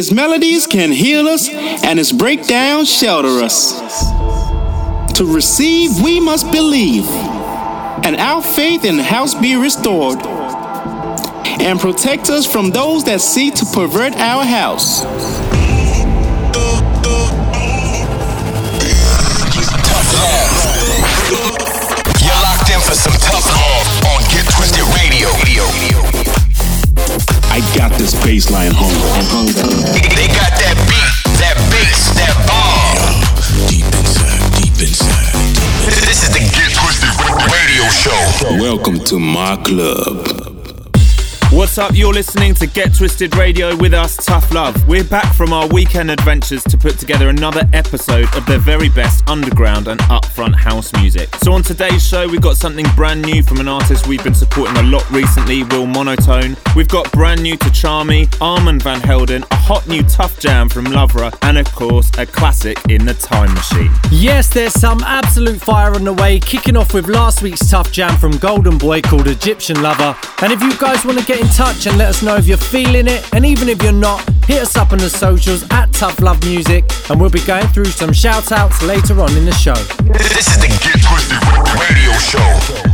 Its melodies can heal us, and its breakdowns shelter us. To receive, we must believe, and our faith in the house be restored, and protect us from those that seek to pervert our house. You're locked in for some tough love on Get Twisted Radio. I got this baseline hunger and hunger. They got that beat, that bass, that bomb. Deep inside, deep inside. This is the Get Twisted Radio Show. Welcome to my club. What's up? You're listening to Get Twisted Radio with us, Tough Love. We're back from our weekend adventures to put together another episode of their very best underground and upfront house music. So, on today's show, we've got something brand new from an artist we've been supporting a lot recently, Will Monotone. We've got brand new to Charmy, Armand Van Helden, a hot new Tough Jam from Lovra, and of course, a classic in the Time Machine. Yes, there's some absolute fire on the way, kicking off with last week's tough jam from Golden Boy called Egyptian Lover. And if you guys want to get in touch and let us know if you're feeling it, and even if you're not, hit us up on the socials at Tough Love Music, and we'll be going through some shout outs later on in the show. This is the Get Twisted Radio Show.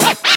Looks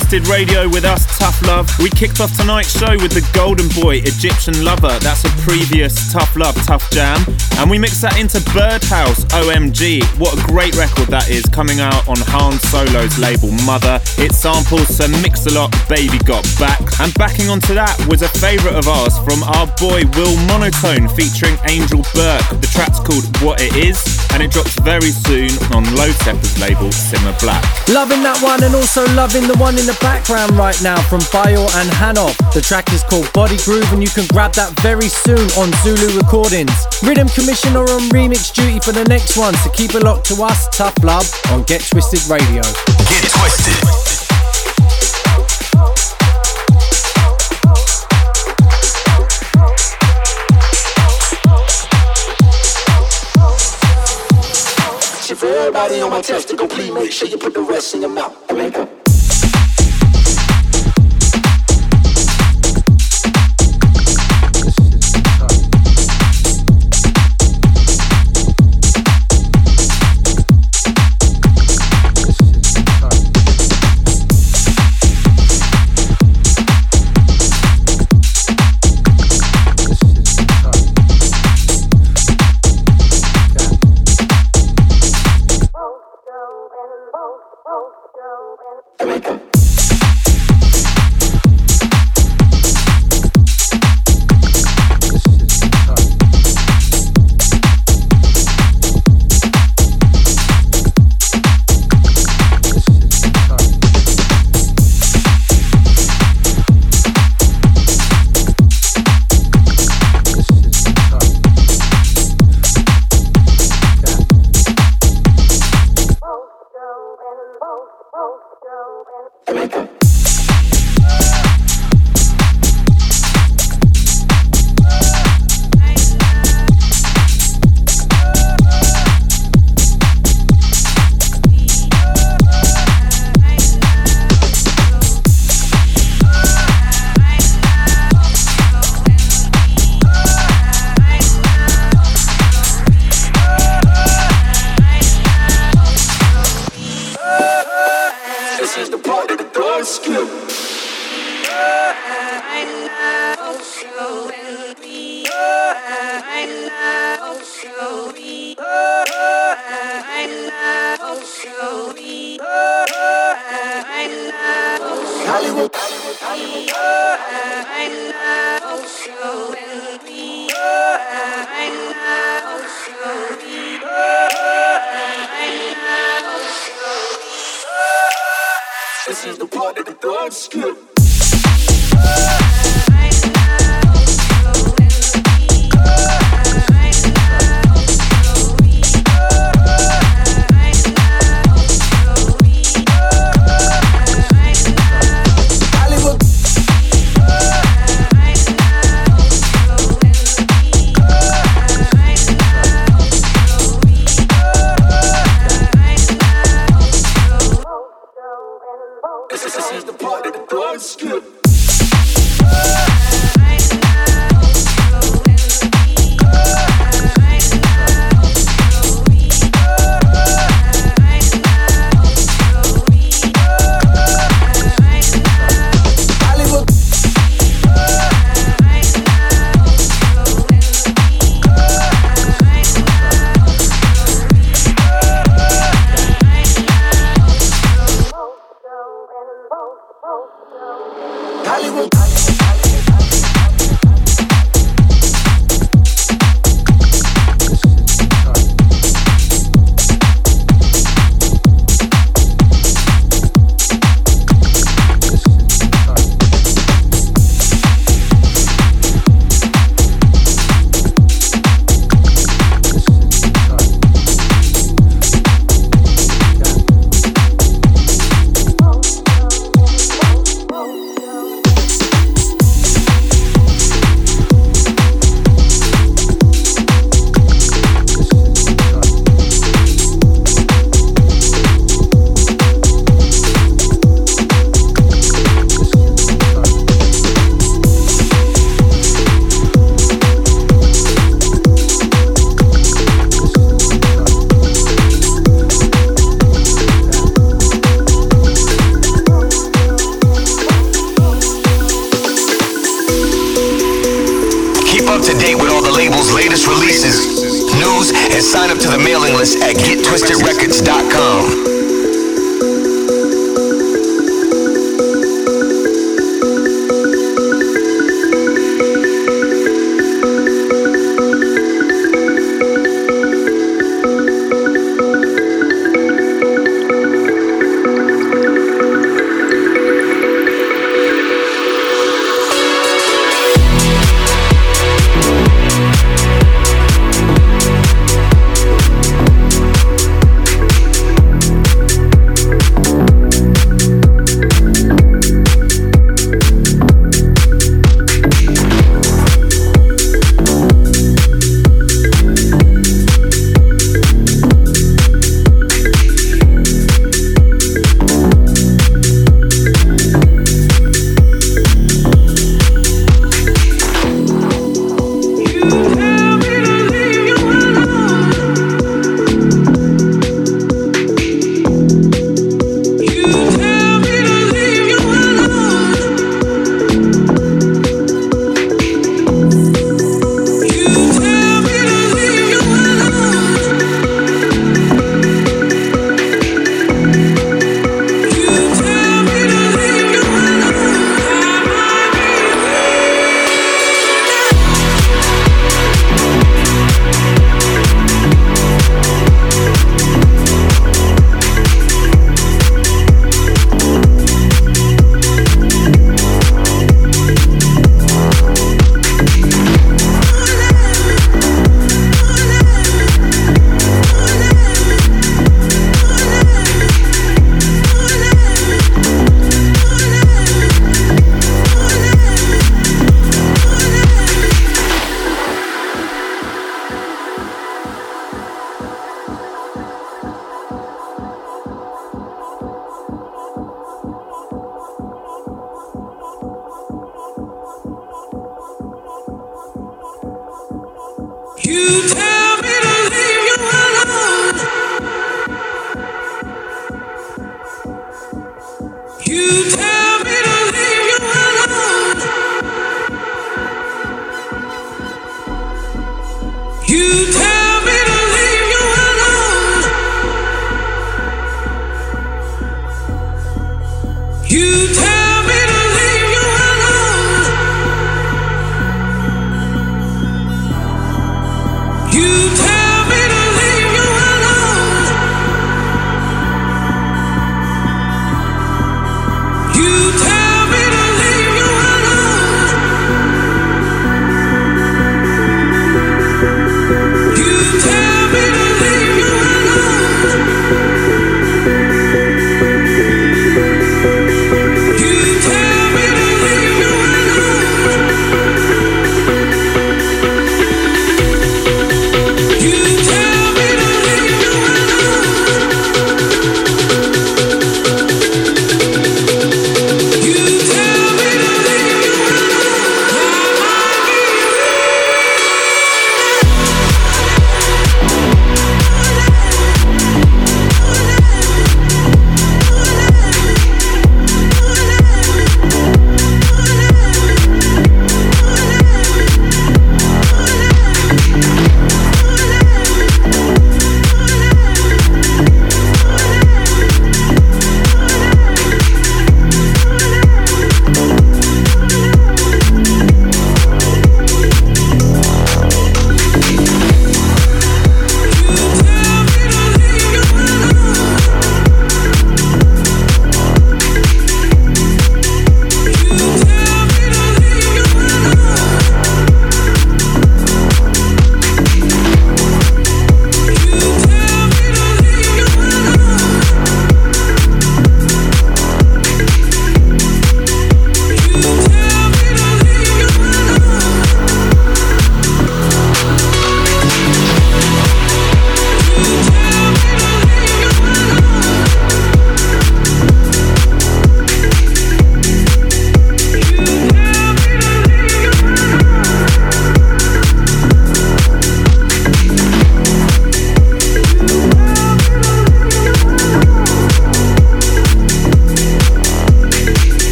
Twisted Radio with us, Tough Love. We kicked off tonight's show with the Golden Boy, Egyptian Lover. That's a previous Tough Love, Tough Jam. And we mixed that into Birdhouse, OMG. What a great record that is, coming out on Han Solo's label Mother. It samples some Mix-a-Lot, Baby Got Back. And backing onto that was a favourite of ours from our boy Will Monotone featuring Angel Burke. The track's called What It Is, and it drops very soon on Low Steppa's label Simma Black. Loving that one and also loving the one in the background right now from Bayo and Hanoff. The track is called Body Groove and you can grab that very soon on Zulu Recordings. Rhythm Commissioner on remix duty for the next one, so keep it locked to us, Tough Love, on Get Twisted Radio. Get twisted. Everybody on my testicle, please make sure you put the rest in your mouth. America. is the part that the dogs skip.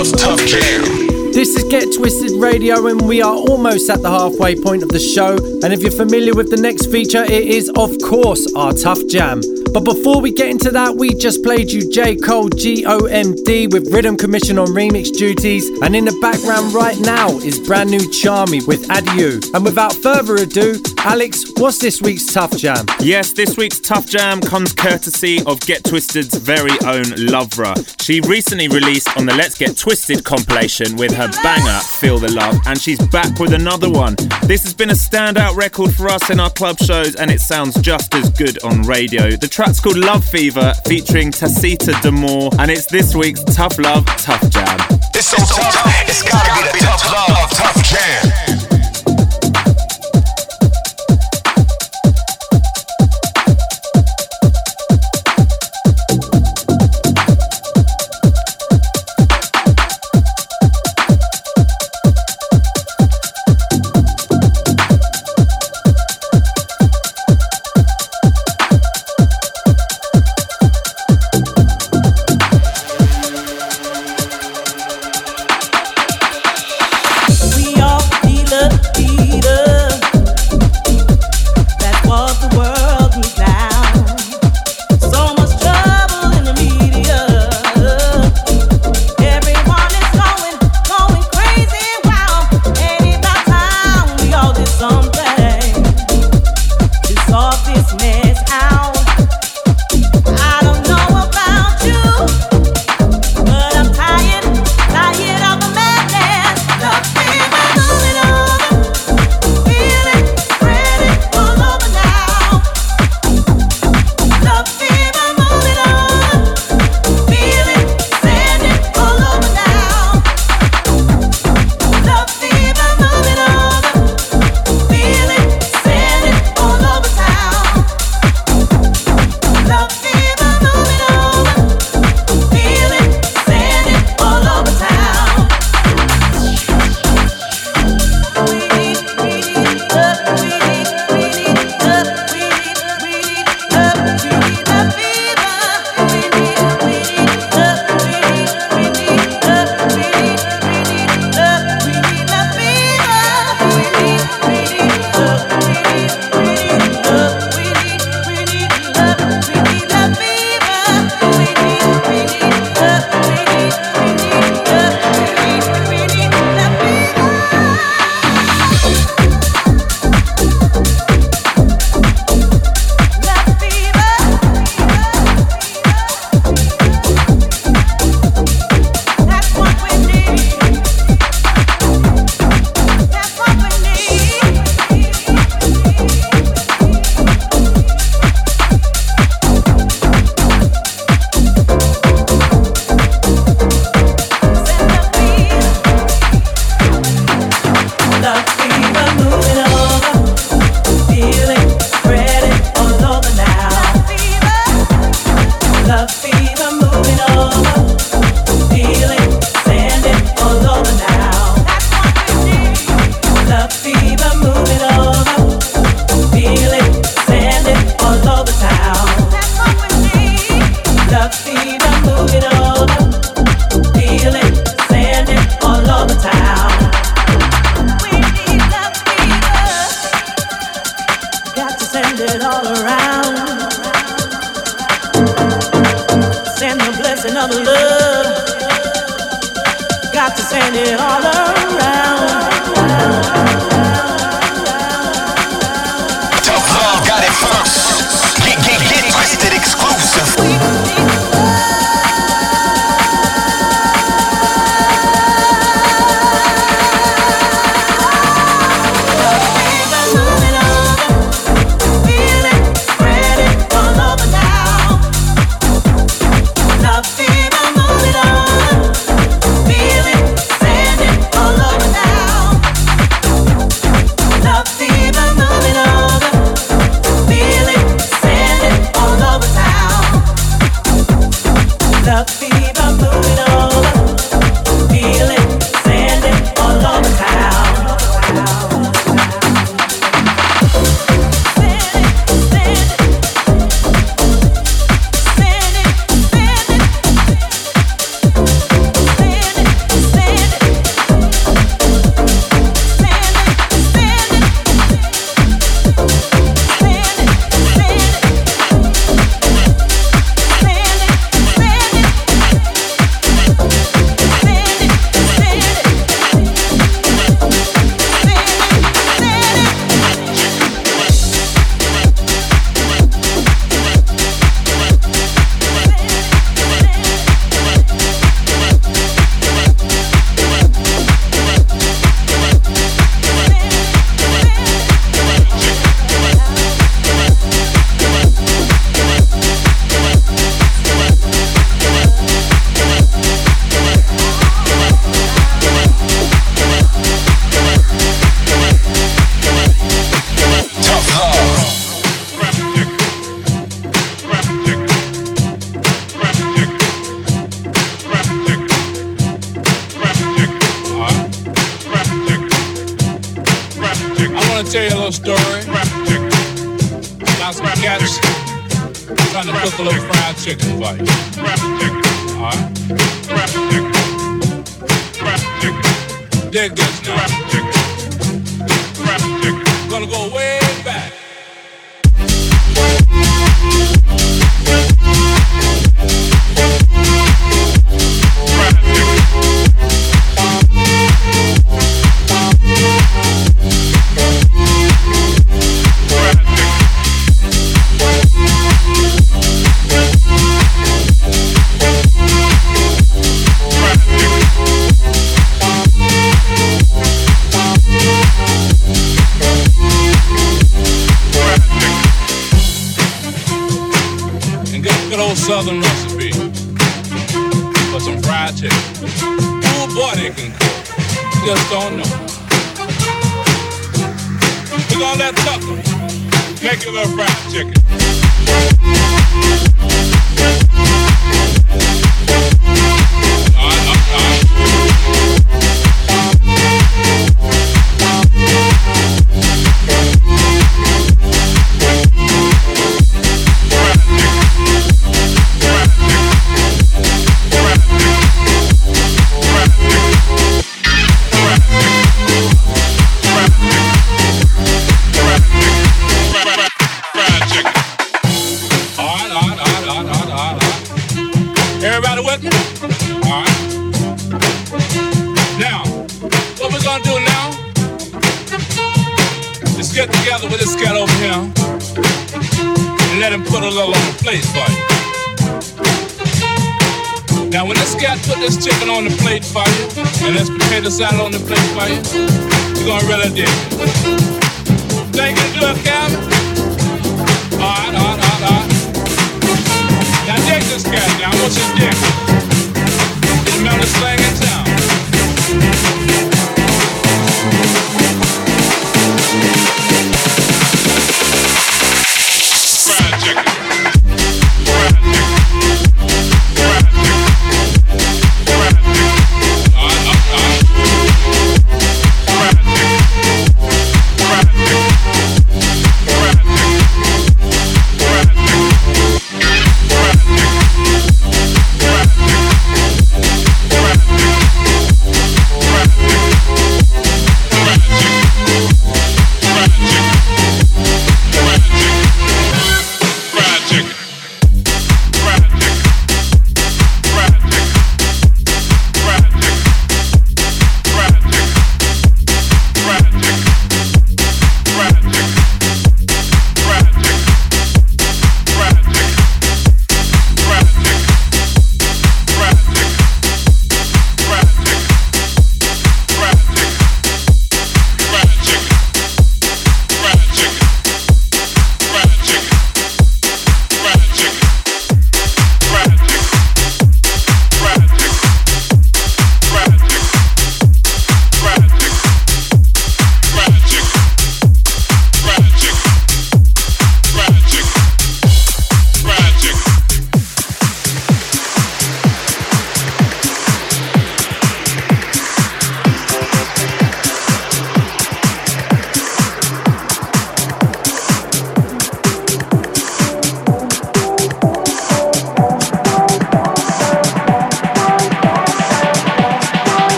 This is Get Twisted Radio, and we are almost at the halfway point of the show. And if you're familiar with the next feature, it is, of course, our Tough Jam. But before we get into that, we just played you J. Cole GOMD with Rhythm Commission on remix duties. And in the background right now is brand new Charmy with Adieu. And without further ado, Alex, what's this week's Tough Jam? Yes, this week's Tough Jam comes courtesy of Get Twisted's very own Lovra. She recently released on the Let's Get Twisted compilation with her banger Feel the Love, and she's back with another one. This has been a standout record for us in our club shows, and it sounds just as good on radio. The track's called Love Fever featuring Tacita D'Amour, and it's this week's Tough Love Tough Jam. It's so tough, it's gotta be the tough love, tough jam. it all put this chicken on the plate for you. And let's prepare the salad on the plate for you. We're gonna really dig it. Thank you do it, Alright, alright, alright, alright. Now dig this now. I want you to dig it. It's the slang in town.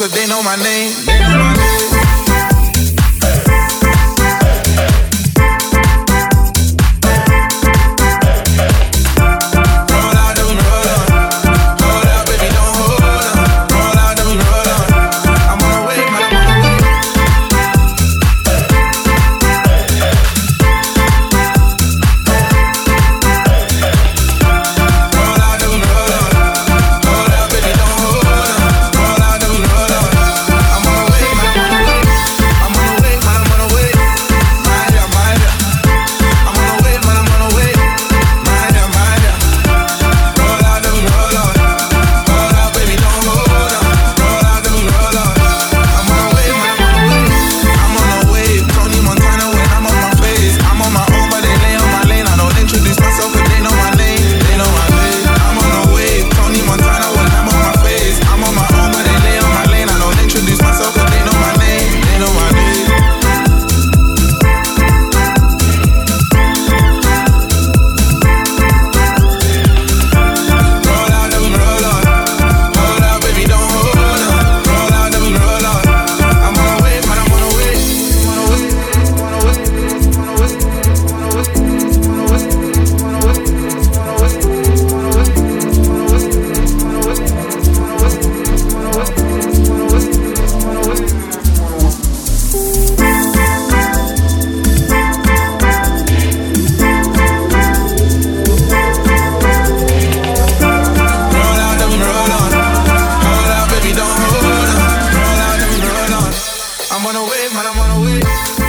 Cause they know my name. They know my name.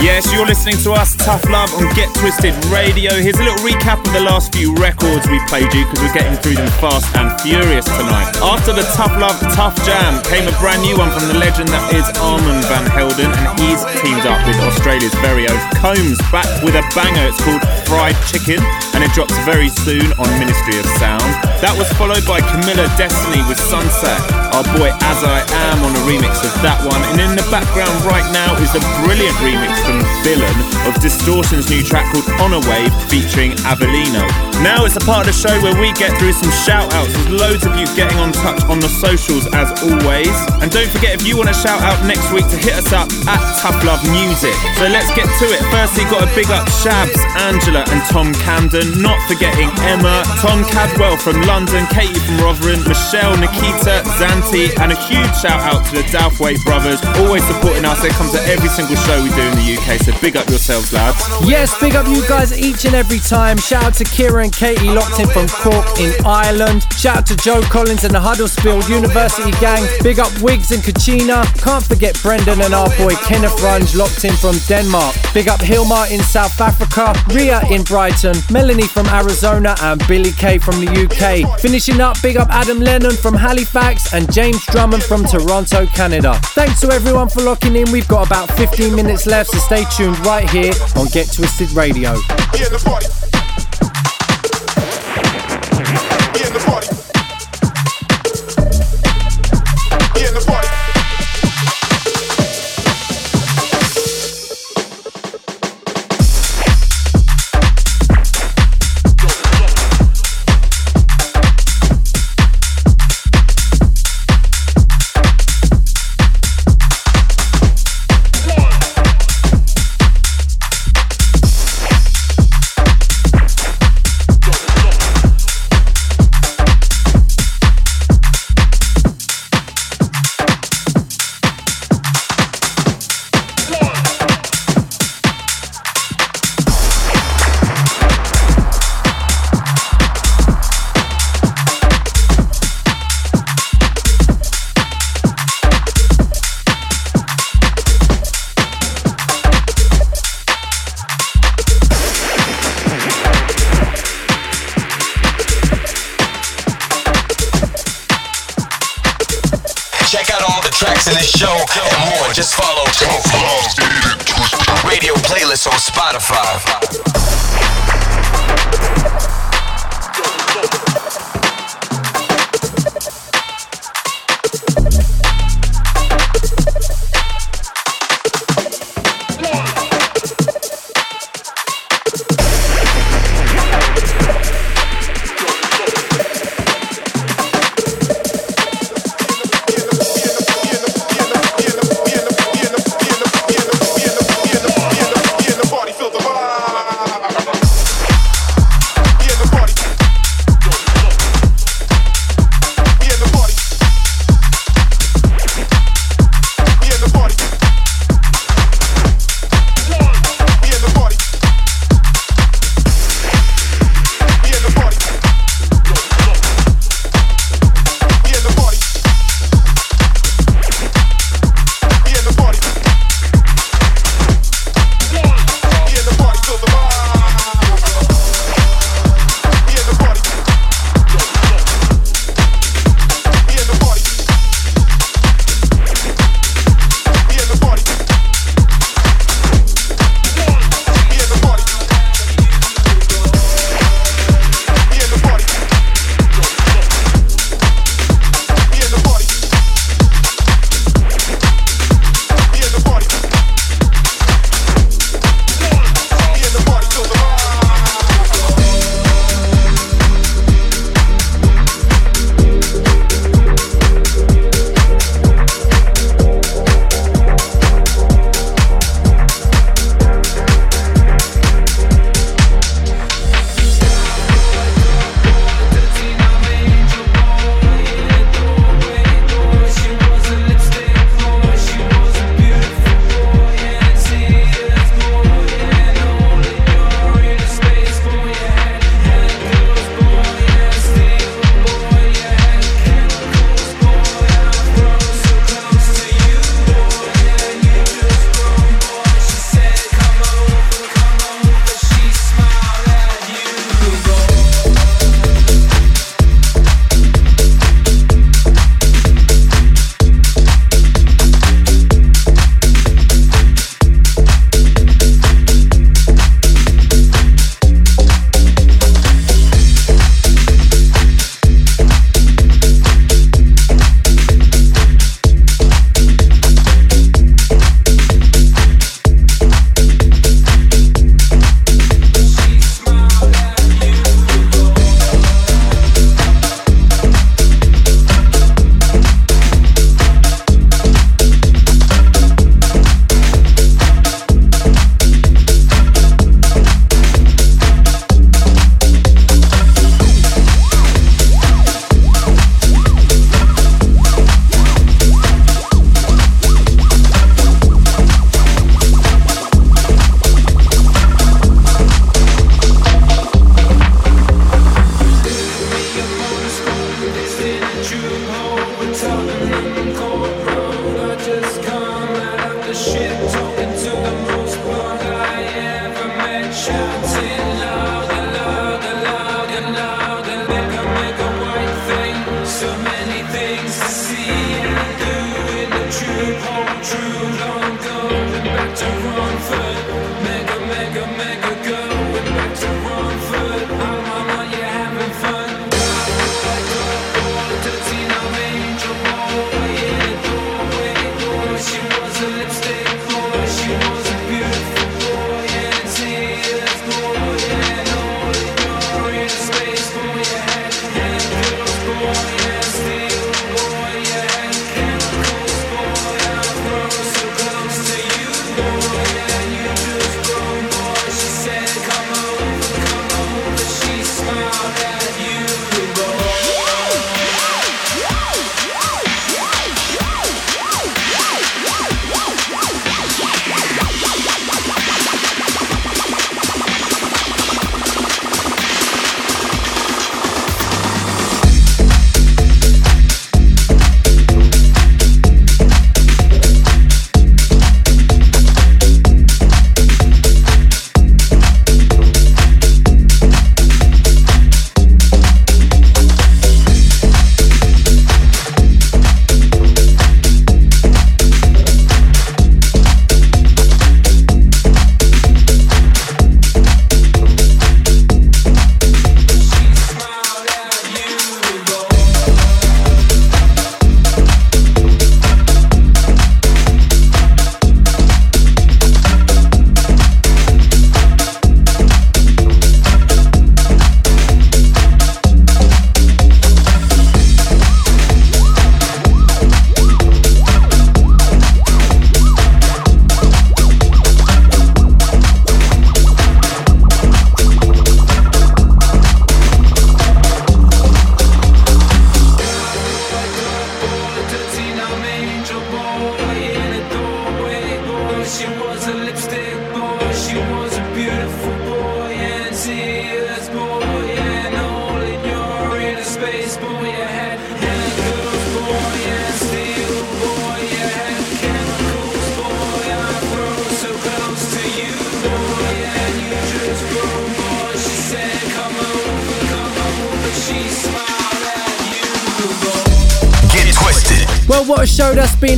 Yes, you're listening to us, Tough Love, on Get Twisted Radio. Here's a little recap of the last few records we played you because we're getting through them fast and furious tonight. After the Tough Love, Tough Jam came a brand new one from the legend that is Armand Van Helden, and he's teamed up with Australia's very own Combs, back with a banger. It's called Fried Chicken, and it drops very soon on Ministry of Sound. That was followed by Camilla Destiny with Sunset, our boy As I Am on a remix of that one, and in the background right now is the brilliant remix from Villain of Distortion's new track called On a Wave featuring Avellino. Now it's a part of the show where we get through some shout outs. There's loads of you getting on touch on the socials as always. And don't forget if you want to shout out next week to hit us up at Tough Love Music. So let's get to it. Firstly, got a big up Shabs, Angela, and Tom Camden. Not forgetting Emma, Tom Cadwell from London, Katie from Rotherham, Michelle, Nikita, Zanti, and a huge shout out to the Douthwaite brothers, always supporting us. They come to every single show we do in the UK. So big up yourselves, lads. Yes, big up you guys each and every time. Shout out to Kira and Katie locked in from Cork in Ireland. Shout out to Joe Collins and the Huddersfield University gang. Big up Wiggs and Kachina. Can't forget Brendan and our boy Kenneth Runge locked in from Denmark. Big up Hilmar in South Africa. Ria in Brighton. Melanie from Arizona and Billy K from the UK. Finishing up, big up Adam Lennon from Halifax and James Drummond from Toronto, Canada. Thanks to everyone for locking in. We've got about 15 minutes left, so stay tuned right here on Get Twisted Radio.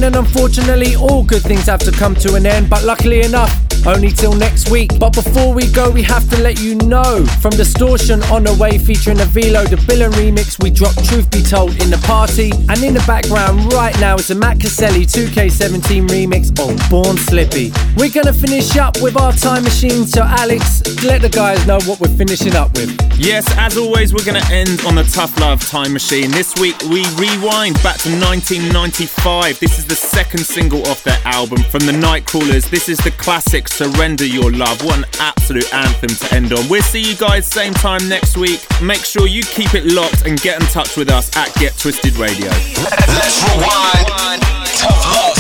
And unfortunately, all good things have to come to an end. But luckily enough, only till next week. But before we go, we have to let you know from Distortion on the way featuring a Velo, the Billen remix, we dropped Truth Be Told in the party. And in the background right now is a Matt Caselli 2K17 remix of Born Slippy. We're gonna finish up with our time machine, so Alex, let the guys know what we're finishing up with. Yes, as always, we're gonna end on the Tough Love time machine. This week we rewind back to 1995. This is the second single off their album from the Nightcrawlers. This is the classic Surrender Your Love. What an absolute anthem to end on. We'll see you guys same time next week. Make sure you keep it locked and get in touch with us at Get Twisted Radio. Let's rewind. Tough Love